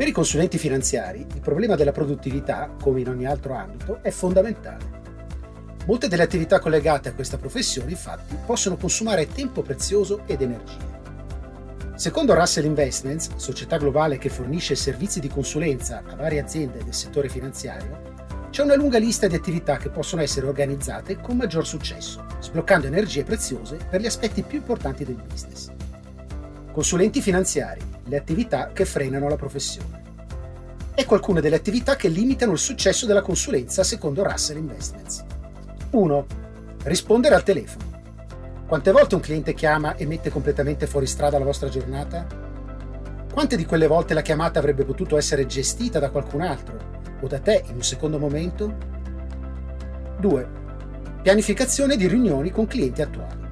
Per i consulenti finanziari il problema della produttività, come in ogni altro ambito, è fondamentale. Molte delle attività collegate a questa professione, infatti, possono consumare tempo prezioso ed energie. Secondo Russell Investments, società globale che fornisce servizi di consulenza a varie aziende del settore finanziario, c'è una lunga lista di attività che possono essere organizzate con maggior successo, sbloccando energie preziose per gli aspetti più importanti del business. Consulenti finanziari, le attività che frenano la professione. Ecco alcune delle attività che limitano il successo della consulenza secondo Russell Investments. 1. Rispondere al telefono. Quante volte un cliente chiama e mette completamente fuori strada la vostra giornata? Quante di quelle volte la chiamata avrebbe potuto essere gestita da qualcun altro o da te in un secondo momento? 2. Pianificazione di riunioni con clienti attuali.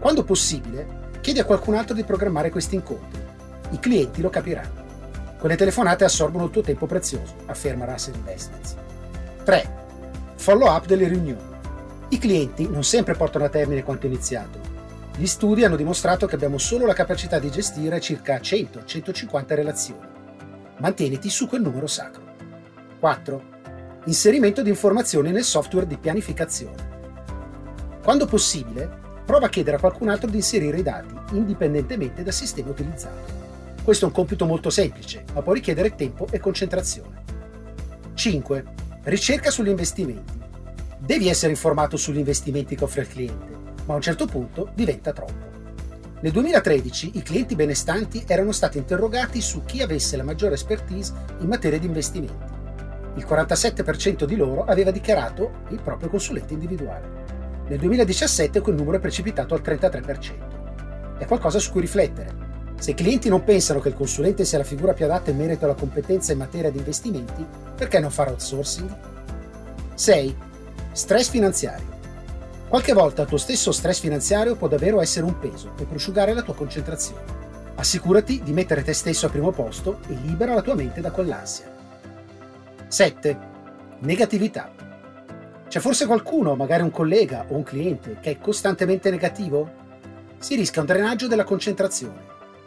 Quando possibile, chiedi a qualcun altro di programmare questi incontri. I clienti lo capiranno. Quelle telefonate assorbono il tuo tempo prezioso, afferma Russell Investments. 3 follow up delle riunioni. I clienti non sempre portano a termine quanto iniziato. Gli studi hanno dimostrato che abbiamo solo la capacità di gestire circa 100-150 relazioni. Mantieniti su quel numero sacro. 4. Inserimento di informazioni nel software di pianificazione. Quando possibile, prova a chiedere a qualcun altro di inserire i dati, indipendentemente dal sistema utilizzato. Questo è un compito molto semplice, ma può richiedere tempo e concentrazione. 5 Ricerca sugli investimenti. Devi essere informato sugli investimenti che offre il cliente, ma a un certo punto diventa troppo. Nel 2013 i clienti benestanti erano stati interrogati su chi avesse la maggiore expertise in materia di investimenti. Il 47% di loro aveva dichiarato il proprio consulente individuale. Nel 2017 quel numero è precipitato al 33%. È qualcosa su cui riflettere. Se i clienti non pensano che il consulente sia la figura più adatta in merito alla competenza in materia di investimenti, perché non fare outsourcing? 6. Stress finanziario. Qualche volta il tuo stesso stress finanziario può davvero essere un peso e prosciugare la tua concentrazione. Assicurati di mettere te stesso al primo posto e libera la tua mente da quell'ansia. 7. Negatività. C'è forse qualcuno, magari un collega o un cliente, che è costantemente negativo? Si rischia un drenaggio della concentrazione